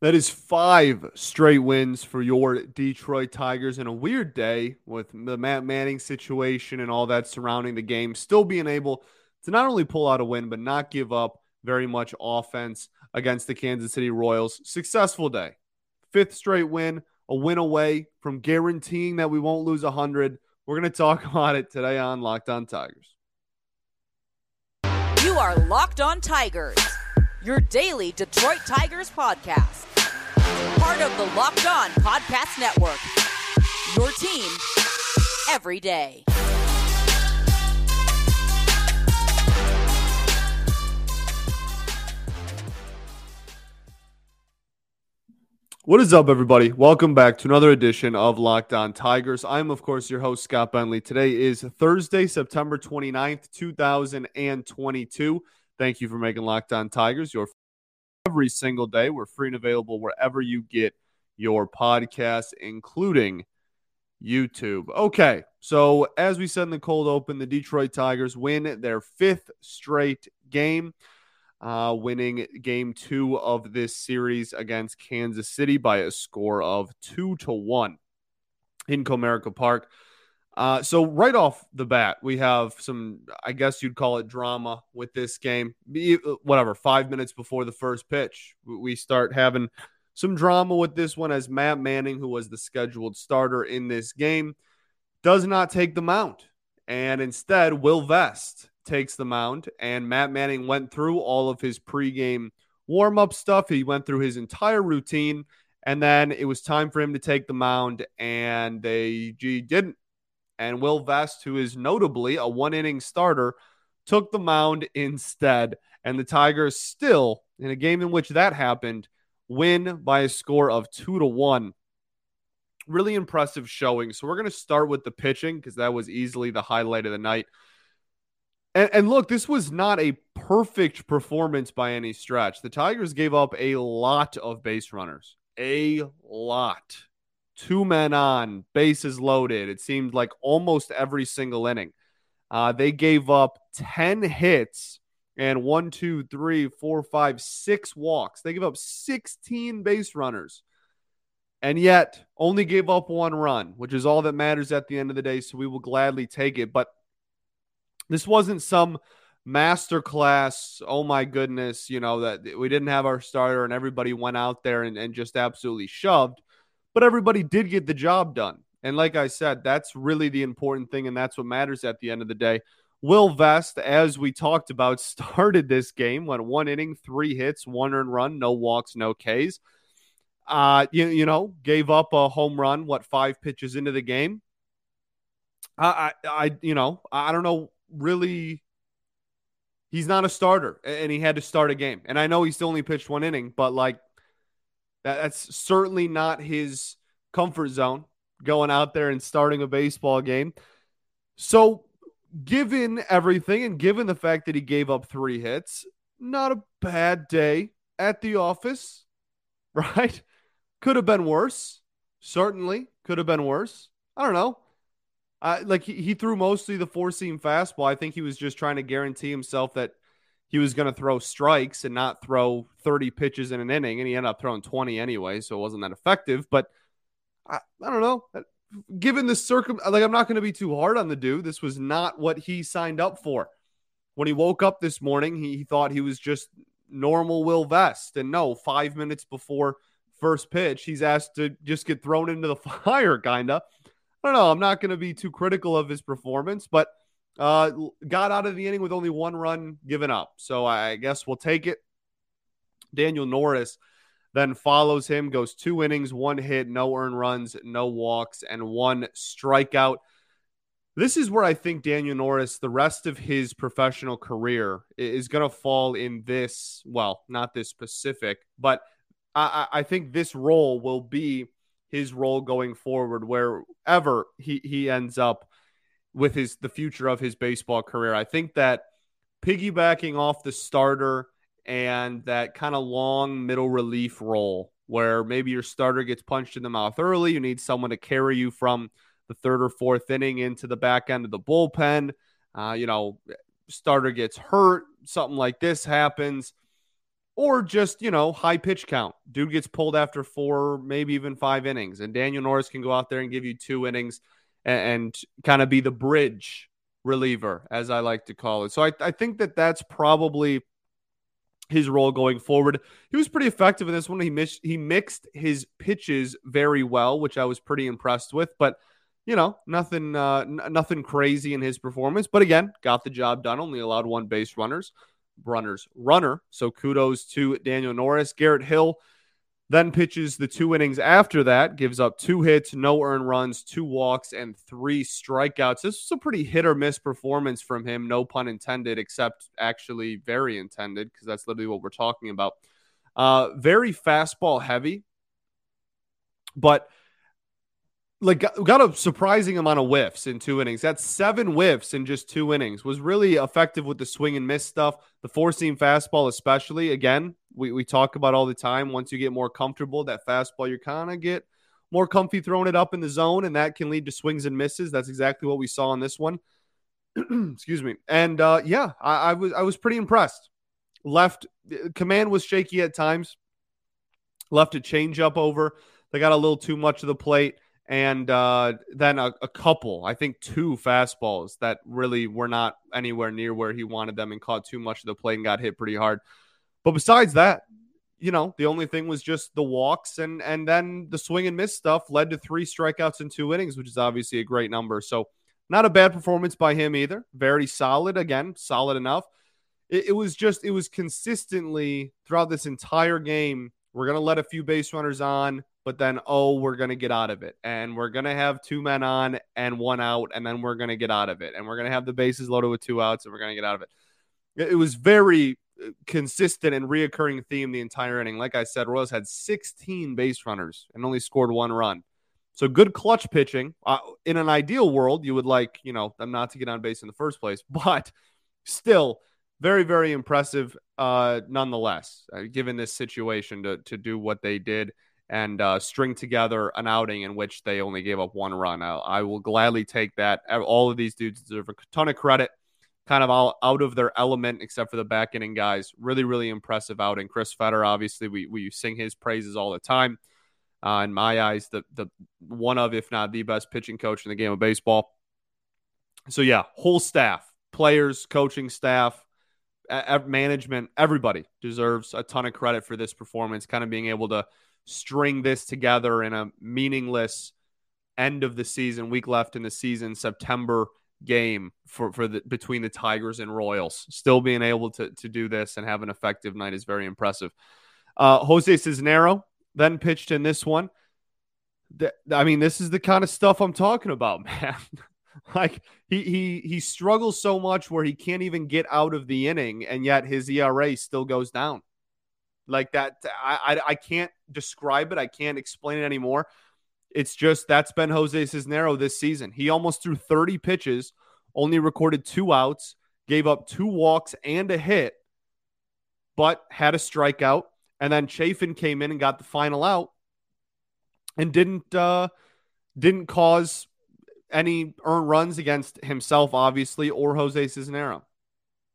That is five straight wins for your Detroit Tigers in a weird day with the Matt Manning situation and all that surrounding the game. Still being able to not only pull out a win, but not give up very much offense against the Kansas City Royals. Successful day. Fifth straight win, a win away from guaranteeing that we won't lose 100. We're going to talk about it today on Locked On Tigers. You are Locked On Tigers, your daily Detroit Tigers podcast part of the Locked On Podcast Network. Your team every day. What is up, everybody? Welcome back to another edition of Locked On Tigers. I'm, of course, your host, Scott Bentley. Today is Thursday, September 29th, 2022. Thank you for making Locked On Tigers your every single day. We're free and available wherever you get your podcasts, including YouTube. Okay, so as we said in the cold open, the Detroit Tigers win their fifth straight game, uh, winning game two of this series against Kansas City by a score of two to one in Comerica Park. Uh, so right off the bat, we have some, I guess you'd call it drama with this game. Whatever, five minutes before the first pitch, we start having some drama with this one as Matt Manning, who was the scheduled starter in this game, does not take the mound. And instead, Will Vest takes the mound. And Matt Manning went through all of his pregame warm up stuff. He went through his entire routine. And then it was time for him to take the mound, and they didn't and Will Vest, who is notably a one inning starter, took the mound instead. And the Tigers still, in a game in which that happened, win by a score of two to one. Really impressive showing. So we're going to start with the pitching because that was easily the highlight of the night. And, and, look, this was not a perfect performance by any stretch. The Tigers gave up a lot of base runners, a lot two men on, bases loaded. It seemed like almost every single inning. Uh, they gave up 10 hits and one, two, three, four, five, six walks. They gave up 16 base runners and yet only gave up one run, which is all that matters at the end of the day. So we will gladly take it. But this wasn't some masterclass. Oh my goodness, you know, that we didn't have our starter and everybody went out there and, and just absolutely shoved but everybody did get the job done. And like I said, that's really the important thing, and that's what matters at the end of the day. Will Vest, as we talked about, started this game, went one inning, three hits, one earned run, no walks, no Ks. Uh, you, you know, gave up a home run, what, five pitches into the game. I, I, I, you know, I don't know really. He's not a starter, and he had to start a game. And I know he's only pitched one inning, but like that's certainly not his comfort zone going out there and starting a baseball game. So, given everything and given the fact that he gave up three hits, not a bad day at the office, right? Could have been worse. Certainly could have been worse. I don't know. Like he, he threw mostly the four seam fastball. I think he was just trying to guarantee himself that he was going to throw strikes and not throw 30 pitches in an inning, and he ended up throwing 20 anyway, so it wasn't that effective. But I, I don't know. Uh, given the circum, like I'm not going to be too hard on the dude. This was not what he signed up for. When he woke up this morning, he, he thought he was just normal Will Vest, and no, five minutes before first pitch, he's asked to just get thrown into the fire, kinda. I don't know. I'm not going to be too critical of his performance, but uh, got out of the inning with only one run given up. So I guess we'll take it. Daniel Norris then follows him, goes two innings, one hit, no earned runs, no walks, and one strikeout. This is where I think Daniel Norris, the rest of his professional career, is going to fall in this. Well, not this specific, but I, I think this role will be his role going forward, wherever he, he ends up with his the future of his baseball career. I think that piggybacking off the starter and that kind of long middle relief role where maybe your starter gets punched in the mouth early, you need someone to carry you from the third or fourth inning into the back end of the bullpen. Uh, you know, starter gets hurt, something like this happens. or just, you know, high pitch count. Dude gets pulled after four, maybe even five innings. And Daniel Norris can go out there and give you two innings and, and kind of be the bridge reliever, as I like to call it. So I, I think that that's probably his role going forward. He was pretty effective in this one. He mixed he mixed his pitches very well, which I was pretty impressed with. But you know, nothing uh, n- nothing crazy in his performance. But again, got the job done. Only allowed one base runners runners runner. So kudos to Daniel Norris. Garrett Hill then pitches the two innings after that, gives up two hits, no earned runs, two walks, and three strikeouts. This was a pretty hit or miss performance from him, no pun intended, except actually very intended, because that's literally what we're talking about. Uh, very fastball heavy, but like got, a surprising amount of whiffs in two innings. That's seven whiffs in just two innings. Was really effective with the swing and miss stuff. The four seam fastball, especially. Again, we, we talk about all the time. Once you get more comfortable, that fastball, you kind of get more comfy throwing it up in the zone, and that can lead to swings and misses. That's exactly what we saw in this one. Excuse me. And uh, yeah, I, I was I was pretty impressed. Left command was shaky at times. Left a change up over. They got a little too much of the plate and uh, then a, a, couple, I think two fastballs that really were not anywhere near where he wanted them and caught too much of the plate and got hit pretty hard. But besides that, you know, the only thing was just the walks and and then the swing and miss stuff led to three strikeouts in two innings, which is obviously a great number. So not a bad performance by him either. Very solid again, solid enough. It, it was just it was consistently throughout this entire game. We're gonna let a few base runners on but then oh we're going to get out of it and we're going to have two men on and one out and then we're going to get out of it and we're going to have the bases loaded with two outs and we're going to get out of it. It was very uh, consistent and reoccurring theme the entire inning. Like i said royals had 16 base runners and only scored one run. So good clutch pitching. Uh, in an ideal world you would like you know them not to get on base in the first place but still very very impressive uh nonetheless uh, given this situation to to do what they did and uh, string together an outing in which they only gave up one run. I, I, will gladly take that. All of these dudes deserve a ton of credit, kind of all out of their element, except for the back inning guys. Really, really impressive outing. Chris Fetter, obviously, we, we sing his praises all the time. Uh, in my eyes, the the one of, if not the best pitching coach in the game of baseball. So yeah, whole staff, players, coaching staff, management, everybody deserves a ton of credit for this performance. Kind of being able to string this together in a meaningless end of the season, week left in the season, September game for, for the between the Tigers and Royals. Still being able to, to do this and have an effective night is very impressive. Uh, Jose Cisnero then pitched in this one. I mean, this is the kind of stuff I'm talking about, man. like he he he struggles so much where he can't even get out of the inning, and yet his ERA still goes down. Like that, I, I, I can't describe it. I can't explain it anymore. It's just that's been Jose Cisnero this season. He almost threw 30 pitches, only recorded two outs, gave up two walks and a hit, but had a strikeout. And then Chafin came in and got the final out and didn't uh didn't cause any earned runs against himself, obviously, or Jose Cisnero.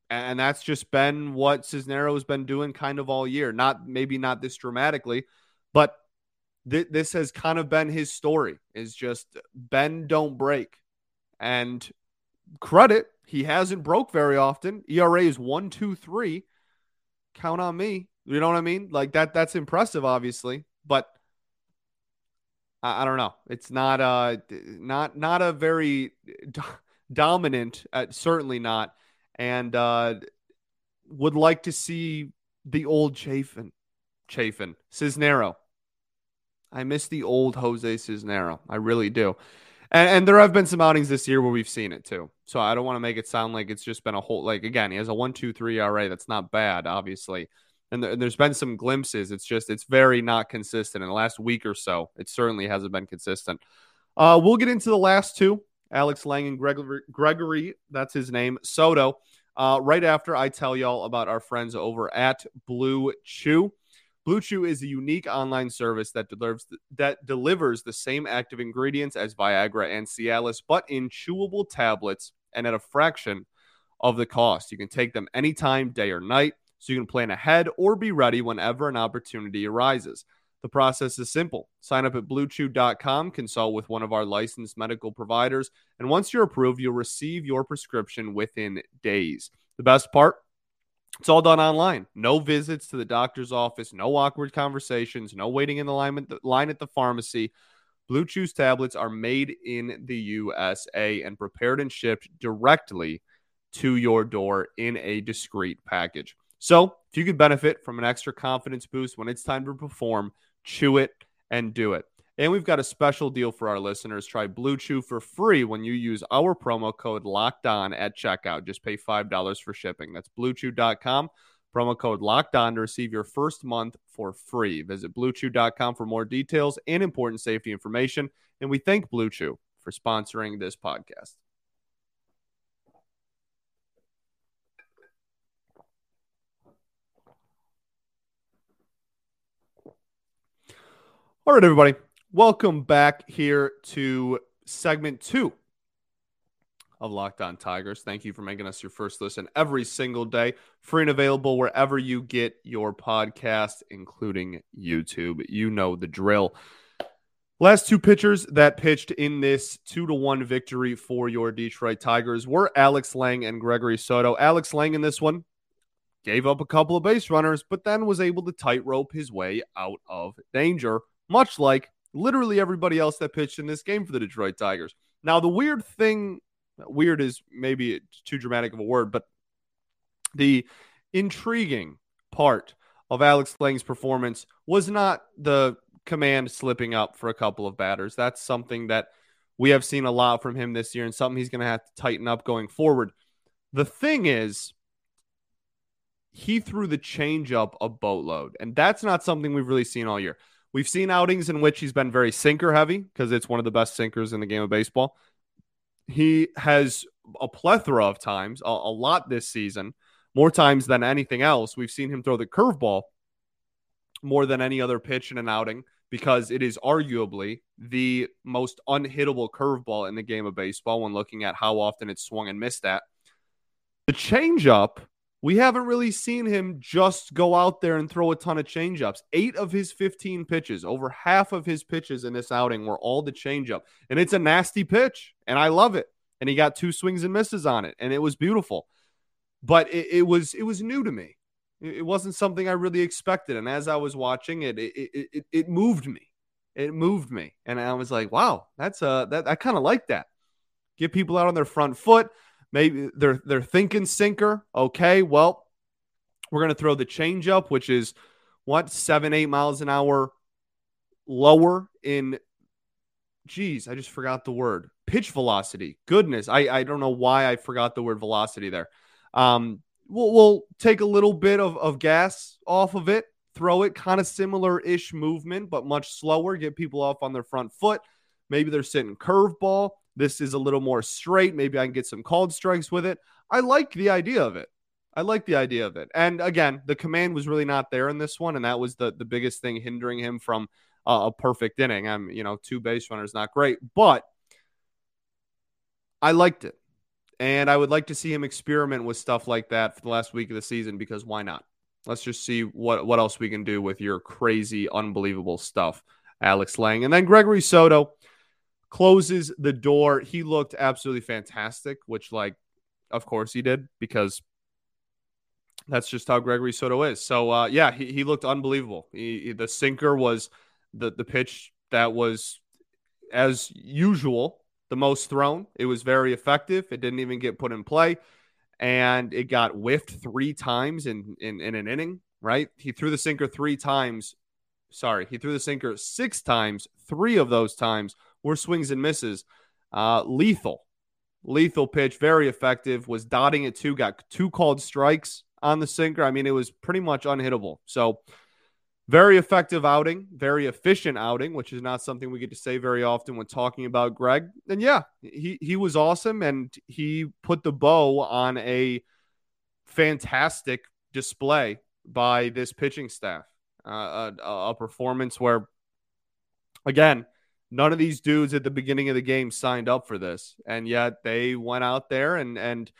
And that's just been what Cisnero has been doing kind of all year. Not maybe not this dramatically, but th- this has kind of been his story is just bend, don't break. And credit, he hasn't broke very often. ERA is one, two, three. Count on me. You know what I mean? Like that, that's impressive, obviously. But I, don't know. It's not uh not not a very do- dominant, uh, certainly not and uh, would like to see the old Chafin, Chafin, Cisnero. I miss the old Jose Cisnero. I really do. And, and, there have been some outings this year where we've seen it too. So I don't want to make it sound like it's just been a whole, like, again, he has a one, two, three RA. That's not bad, obviously. And there, there's been some glimpses. It's just, it's very not consistent. In the last week or so, it certainly hasn't been consistent. Uh, we'll get into the last two. Alex Lange and Gregory, Gregory that's his name, Soto. Uh, right after I tell y'all about our friends over at Blue Chew. Blue Chew is a unique online service that delivers that delivers the same active ingredients as Viagra and Cialis, but in chewable tablets and at a fraction of the cost. You can take them anytime, day or night. so you can plan ahead or be ready whenever an opportunity arises. The process is simple. Sign up at bluechew.com, consult with one of our licensed medical providers, and once you're approved, you'll receive your prescription within days. The best part? It's all done online. No visits to the doctor's office, no awkward conversations, no waiting in the line at the, line at the pharmacy. Blue Chew's tablets are made in the USA and prepared and shipped directly to your door in a discreet package. So, if you could benefit from an extra confidence boost when it's time to perform, chew it and do it. And we've got a special deal for our listeners. Try Blue Chew for free when you use our promo code locked on at checkout. Just pay $5 for shipping. That's bluechew.com. Promo code locked on to receive your first month for free. Visit bluechew.com for more details and important safety information. And we thank Blue Chew for sponsoring this podcast. All right, everybody. Welcome back here to segment two of Locked On Tigers. Thank you for making us your first listen every single day. Free and available wherever you get your podcast, including YouTube. You know the drill. Last two pitchers that pitched in this two to one victory for your Detroit Tigers were Alex Lange and Gregory Soto. Alex Lange in this one gave up a couple of base runners, but then was able to tightrope his way out of danger, much like literally everybody else that pitched in this game for the Detroit Tigers. Now, the weird thing, weird is maybe too dramatic of a word, but the intriguing part of Alex Lange's performance was not the command slipping up for a couple of batters. That's something that we have seen a lot from him this year and something he's going to have to tighten up going forward. The thing is, he threw the changeup a boatload, and that's not something we've really seen all year. We've seen outings in which he's been very sinker heavy because it's one of the best sinkers in the game of baseball. He has a plethora of times, a, a lot this season, more times than anything else. We've seen him throw the curveball more than any other pitch in an outing because it is arguably the most unhittable curveball in the game of baseball when looking at how often it's swung and missed at. The changeup we haven't really seen him just go out there and throw a ton of changeups. Eight of his 15 pitches, over half of his pitches in this outing were all the changeup. And it's a nasty pitch, and I love it. And he got two swings and misses on it, and it was beautiful. But it, it was it was new to me. It wasn't something I really expected. And as I was watching it, it it, it, it moved me. It moved me. And I was like, wow, that's a that I kind of like that. Get people out on their front foot. Maybe they're they're thinking sinker. Okay, well, we're gonna throw the changeup, which is what seven eight miles an hour lower in. Geez, I just forgot the word pitch velocity. Goodness, I I don't know why I forgot the word velocity there. Um, we'll we'll take a little bit of of gas off of it, throw it kind of similar ish movement, but much slower. Get people off on their front foot. Maybe they're sitting curveball. This is a little more straight. Maybe I can get some called strikes with it. I like the idea of it. I like the idea of it. And again, the command was really not there in this one, and that was the the biggest thing hindering him from uh, a perfect inning. I'm, you know, two base runners, not great, but I liked it, and I would like to see him experiment with stuff like that for the last week of the season because why not? Let's just see what what else we can do with your crazy, unbelievable stuff, Alex Lange, and then Gregory Soto closes the door. He looked absolutely fantastic, which, like, of course he did because that's just how Gregory Soto is. So, uh, yeah, he, he looked unbelievable. He, the sinker was the, the pitch that was, as usual, the most thrown. It was very effective. It didn't even get put in play. And it got whiffed three times in, in, in an inning, right? He threw the sinker three times. Sorry, he threw the sinker six times. Three of those times were swings and misses. Uh, lethal, lethal pitch, very effective. Was dotting it too. Got two called strikes on the sinker. I mean, it was pretty much unhittable. So, very effective outing, very efficient outing, which is not something we get to say very often when talking about Greg. And yeah, he he was awesome, and he put the bow on a fantastic display by this pitching staff. Uh, a, a performance where, again, none of these dudes at the beginning of the game signed up for this, and yet they went out there and and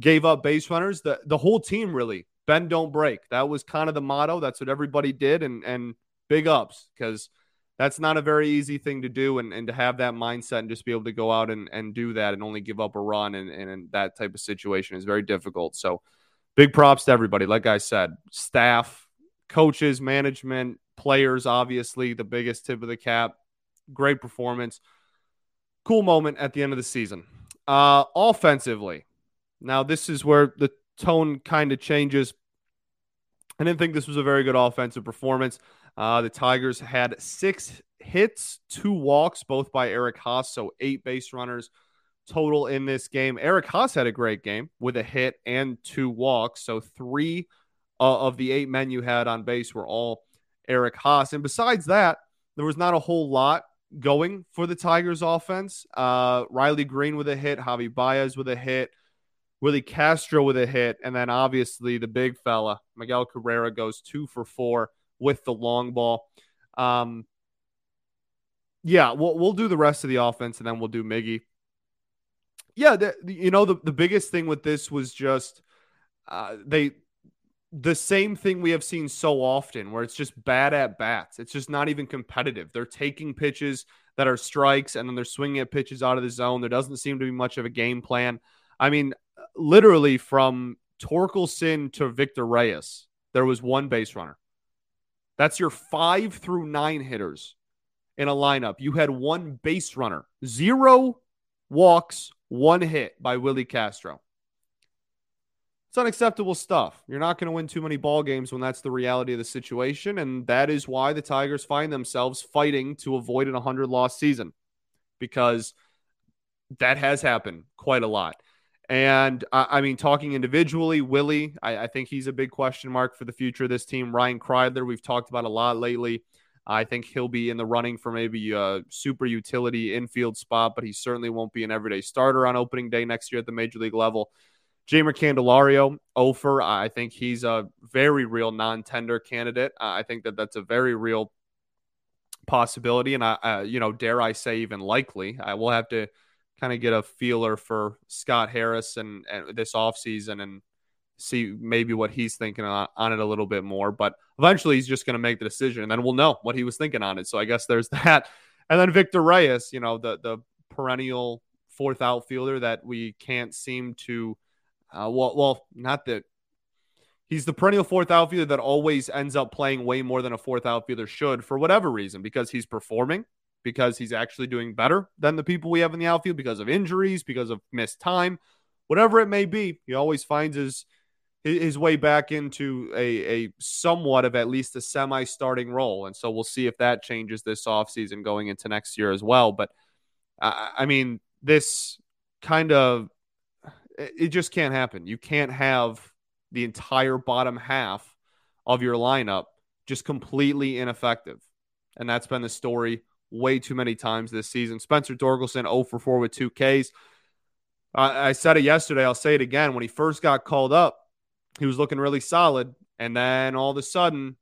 gave up base runners. The the whole team really bend don't break. That was kind of the motto. That's what everybody did, and and big ups because that's not a very easy thing to do and, and to have that mindset and just be able to go out and, and do that and only give up a run and, and that type of situation is very difficult. So big props to everybody. Like I said, staff, coaches, management, players, obviously the biggest tip of the cap. Great performance. Cool moment at the end of the season. Uh, offensively, now this is where the tone kind of changes. I didn't think this was a very good offensive performance. Uh, the Tigers had six hits, two walks, both by Eric Haase, so eight base runners total in this game. Eric Haase had a great game with a hit and two walks, so three uh, of the eight men you had on base were all Eric Haase. And besides that, there was not a whole lot going for the Tigers offense. Uh, Riley Greene with a hit, Javi Baez with a hit, Willi Castro with a hit, and then obviously the big fella, Miguel Cabrera goes two for four with the long ball. Um, yeah, we'll we'll do the rest of the offense and then we'll do Miggy. Yeah, the, you know the the biggest thing with this was just uh, they the same thing we have seen so often where it's just bad at bats. It's just not even competitive. They're taking pitches that are strikes and then they're swinging at pitches out of the zone. There doesn't seem to be much of a game plan. I mean, literally from Torkelson to Victor Reyes, there was one base runner. That's your five through nine hitters in a lineup. You had one base runner, zero walks, one hit by Willi Castro. It's unacceptable stuff. You're not going to win too many ball games when that's the reality of the situation, and that is why the Tigers find themselves fighting to avoid an 100 loss season because that has happened quite a lot. And I mean, talking individually, Willie, I, I, think he's a big question mark for the future of this team. Ryan Kreidler, we've talked about a lot lately. I think he'll be in the running for maybe a super utility infield spot, but he certainly won't be an everyday starter on opening day next year at the major league level. Jeimer Candelario, Ofer, I think he's a very real non-tender candidate. I think that that's a very real possibility, and I, you know, dare I say, even likely. I will have to kind of get a feeler for Scott Harris and, and this offseason and see maybe what he's thinking on, on it a little bit more. But eventually he's just going to make the decision and then we'll know what he was thinking on it. So I guess there's that. And then Victor Reyes, you know, the, the perennial fourth outfielder that we can't seem to, uh, well, well, not that he's the perennial fourth outfielder that always ends up playing way more than a fourth outfielder should for whatever reason, because he's performing because he's actually doing better than the people we have in the outfield because of injuries, because of missed time, whatever it may be. He always finds his his way back into a, a somewhat of at least a semi starting role. And so we'll see if that changes this offseason going into next year as well. But uh, I mean, this kind of it just can't happen. You can't have the entire bottom half of your lineup just completely ineffective. And that's been the story way too many times this season. Spencer Torkelson 0 for 4 with two Ks. I said it yesterday. I'll say it again. When he first got called up, he was looking really solid. And then all of a sudden,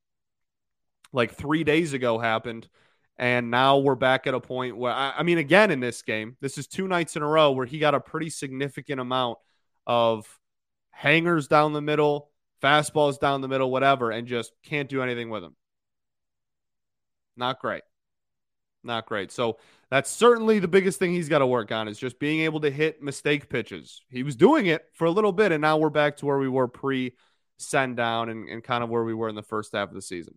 like three days ago, happened. And now we're back at a point where, I, I mean, again, in this game, this is two nights in a row where he got a pretty significant amount of hangers down the middle, fastballs down the middle, whatever, and just can't do anything with them. Not great not great. So that's certainly the biggest thing he's got to work on is just being able to hit mistake pitches. He was doing it for a little bit, and now we're back to where we were pre send down and, and kind of where we were in the first half of the season.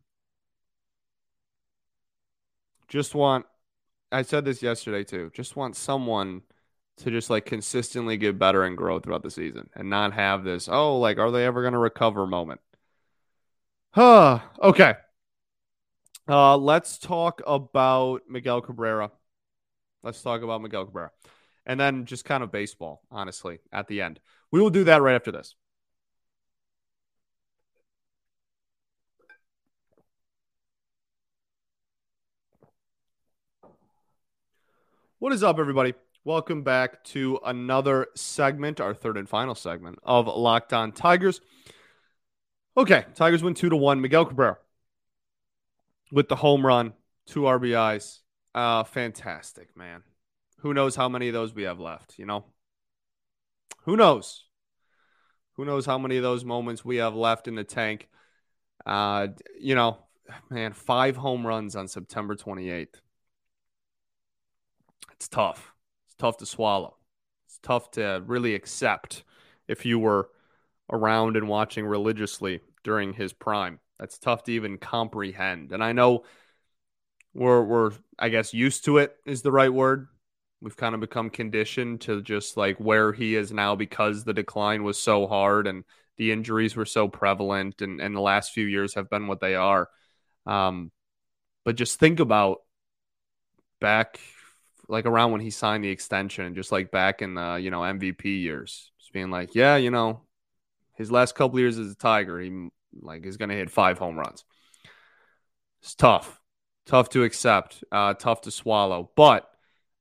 Just want, I said this yesterday too, just want someone to just like consistently get better and grow throughout the season and not have this, oh, like, are they ever going to recover moment? Huh. okay. Uh, let's talk about Miguel Cabrera. Let's talk about Miguel Cabrera. And then just kind of baseball, honestly, at the end. We will do that right after this. What is up, everybody? Welcome back to another segment, our third and final segment of Locked On Tigers. Okay, Tigers win two to one. Miguel Cabrera with the home run, two RBIs. Uh, fantastic, man. Who knows how many of those we have left, you know? Who knows? Who knows how many of those moments we have left in the tank? Uh, you know, man, five home runs on September 28th. It's tough. Tough to swallow. It's tough to really accept if you were around and watching religiously during his prime. That's tough to even comprehend. And I know we're we're I guess used to it is the right word. We've kind of become conditioned to just like where he is now because the decline was so hard and the injuries were so prevalent and, and the last few years have been what they are. Um, but just think about back like around when he signed the extension just like back in the, you know, MVP years, just being like, yeah, you know, his last couple years as a Tiger, he like is going to hit five home runs. It's tough, tough to accept, uh, tough to swallow, but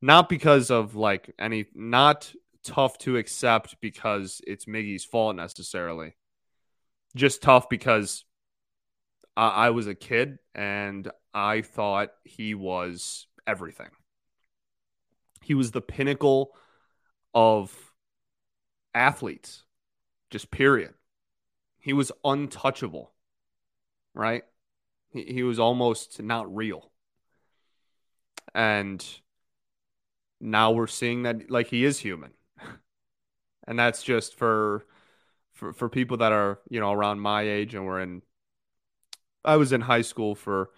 not because of like any, not tough to accept because it's Miggy's fault necessarily. Just tough because I, I was a kid and I thought he was everything. He was the pinnacle of athletes, just period. He was untouchable, right? He, he was almost not real. And now we're seeing that like he is human. and that's just for for for people that are, you know, around my age and we're in I was in high school for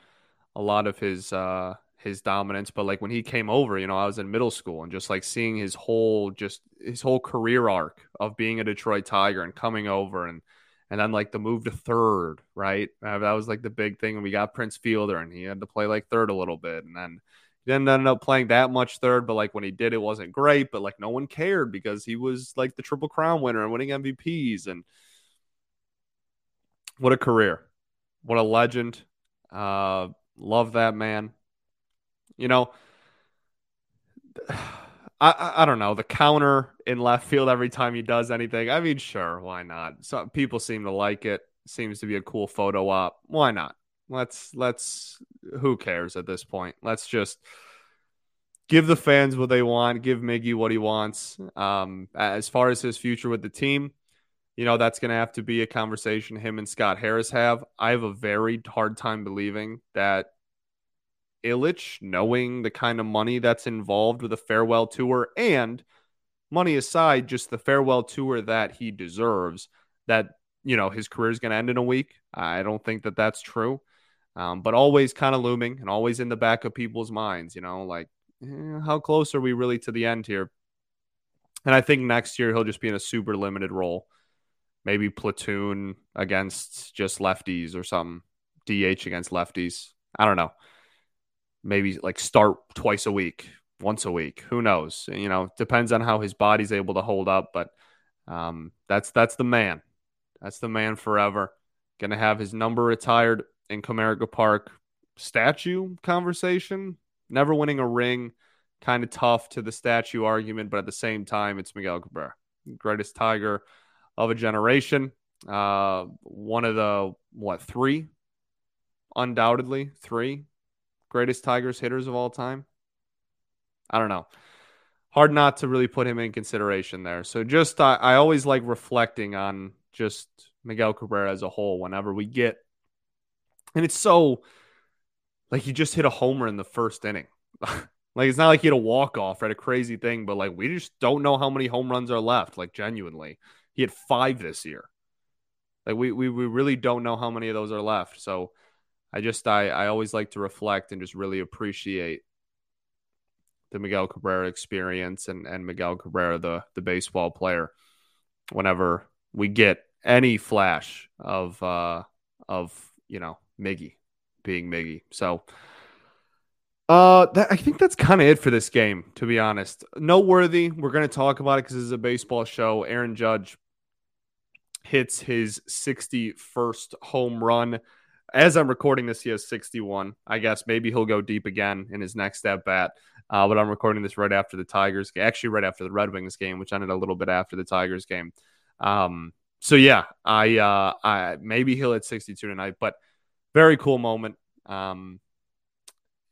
a lot of his uh his dominance but like when he came over you know i was in middle school and just like seeing his whole just his whole career arc of being a detroit tiger and coming over and and then like the move to third right? Uh, that was like the big thing. And we got prince fielder and he had to play like third a little bit and then he didn't end up playing that much third but like when he did it wasn't great but like no one cared because he was like the triple crown winner and winning mvps and what a career. What a legend. Uh love that man you know, I, I don't know the counter in left field every time he does anything. I mean, sure, why not? Some people seem to like it. Seems to be a cool photo op. Why not? Let's let's. Who cares at this point? Let's just give the fans what they want. Give Miggy what he wants. Um, as far as his future with the team, you know that's going to have to be a conversation him and Scott Harris have. I have a very hard time believing that Ilitch, knowing the kind of money that's involved with a farewell tour and money aside, just the farewell tour that he deserves, that, you know, his career is going to end in a week. I don't think that that's true. Um, but always kind of looming and always in the back of people's minds, you know, like, eh, how close are we really to the end here? And I think next year he'll just be in a super limited role, maybe platoon against just lefties or some DH against lefties. I don't know maybe like start twice a week, once a week. Who knows? You know, depends on how his body's able to hold up. But um, that's that's the man. That's the man forever. Going to have his number retired in Comerica Park. Statue conversation. Never winning a ring. Kind of tough to the statue argument, but at the same time, it's Miguel Cabrera, greatest Tiger of a generation. Uh, one of the what three? Undoubtedly, three greatest Tigers hitters of all time? I don't know. Hard not to really put him in consideration there. So just I, I always like reflecting on just Miguel Cabrera as a whole whenever we get and it's so like he just hit a homer in the first inning. like it's not like he had a walk off, right? A crazy thing, but like we just don't know how many home runs are left. Like genuinely, he had five this year. Like we we we really don't know how many of those are left. So I just I I always like to reflect and just really appreciate the Miguel Cabrera experience and and Miguel Cabrera the the baseball player whenever we get any flash of uh of you know Miggy being Miggy. So uh that, I think that's kind of it for this game to be honest. Noteworthy, we're going to talk about it cuz is a baseball show. Aaron Judge hits his 61st home run as I'm recording this, he has 61. I guess maybe he'll go deep again in his next at bat. Uh, but I'm recording this right after the Tigers, actually right after the Red Wings game, which ended a little bit after the Tigers game. Um, so yeah, I, uh, I maybe he'll hit 62 tonight, but very cool moment. Um,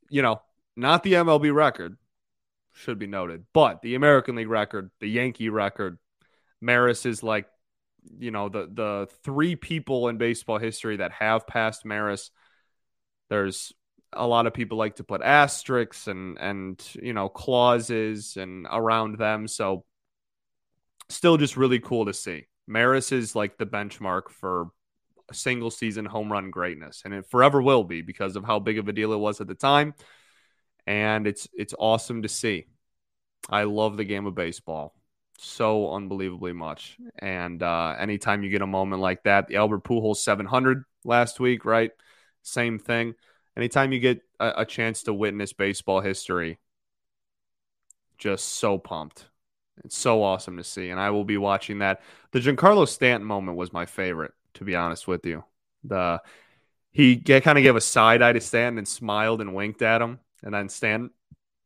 you know, not the MLB record, should be noted, but the American League record, the Yankee record. Maris is like you know the the three people in baseball history that have passed Maris. There's a lot of people like to put asterisks and and you know clauses and around them. So still just really cool to see. Maris is like the benchmark for single season home run greatness, and it forever will be because of how big of a deal it was at the time. And it's it's awesome to see. I love the game of baseball so unbelievably much. And uh, anytime you get a moment like that, the Albert Pujols 700 last week, right? Same thing. Anytime you get a, a chance to witness baseball history, just so pumped. It's so awesome to see. And I will be watching that. The Giancarlo Stanton moment was my favorite, to be honest with you. The he kind of gave a side eye to Stanton and smiled and winked at him. And then Stanton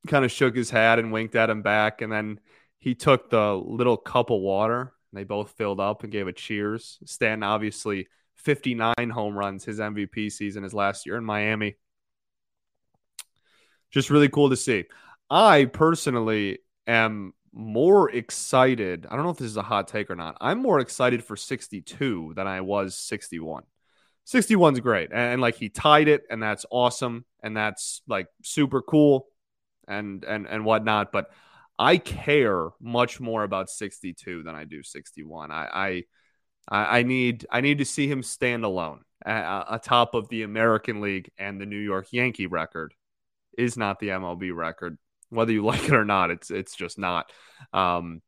kind of shook his head and winked at him back. And then he took the little cup of water. And they both filled up and gave a cheers. Stanton, obviously, 59 home runs. His MVP season his last year in Miami. Just really cool to see. I personally am more excited. I don't know if this is a hot take or not. I'm more excited for 62 than I was 61. 61's great. And, and like he tied it, and that's awesome. And that's like super cool and and and whatnot. But I care much more about 62 than I do 61. I I, I need I need to see him stand alone atop of the American League and the New York Yankee record is not the MLB record whether you like it or not. It's it's just not. Um,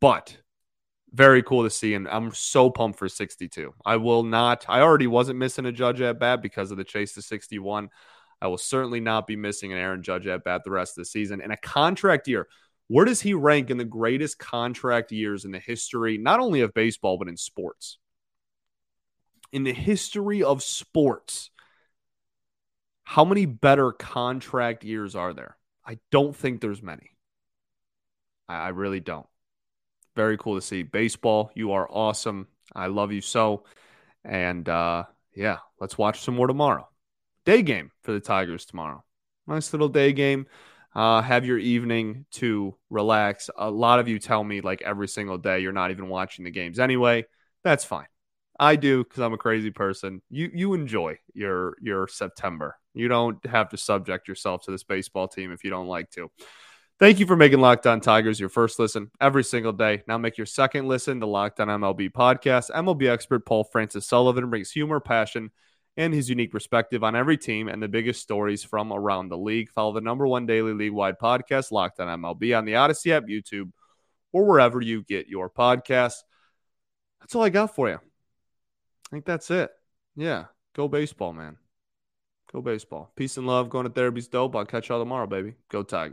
but very cool to see, and I'm so pumped for 62. I will not. I already wasn't missing a Judge at bat because of the chase to 61. I will certainly not be missing an Aaron Judge at bat the rest of the season. And a contract year. Where does he rank in the greatest contract years in the history, not only of baseball, but in sports? In the history of sports, how many better contract years are there? I don't think there's many. I, really don't. Very cool to see. Baseball, you are awesome. I love you so. And uh, yeah, let's watch some more tomorrow. Day game for the Tigers tomorrow. Nice little day game. Uh, have your evening to relax. A lot of you tell me like every single day you're not even watching the games anyway. That's fine. I do because I'm a crazy person. You you enjoy your your September. You don't have to subject yourself to this baseball team if you don't like to. Thank you for making Locked On Tigers your first listen every single day. Now make your second listen to Locked On MLB podcast. MLB expert Paul Francis Sullivan brings humor, passion, and his unique perspective on every team and the biggest stories from around the league. Follow the number one daily league wide podcast, Locked On MLB, on the Audacy app, YouTube, or wherever you get your podcasts. That's all I got for you. I think that's it. Yeah, go baseball, man. Go baseball. Peace and love. Going to therapy's dope. I'll catch y'all tomorrow, baby. Go Tigers.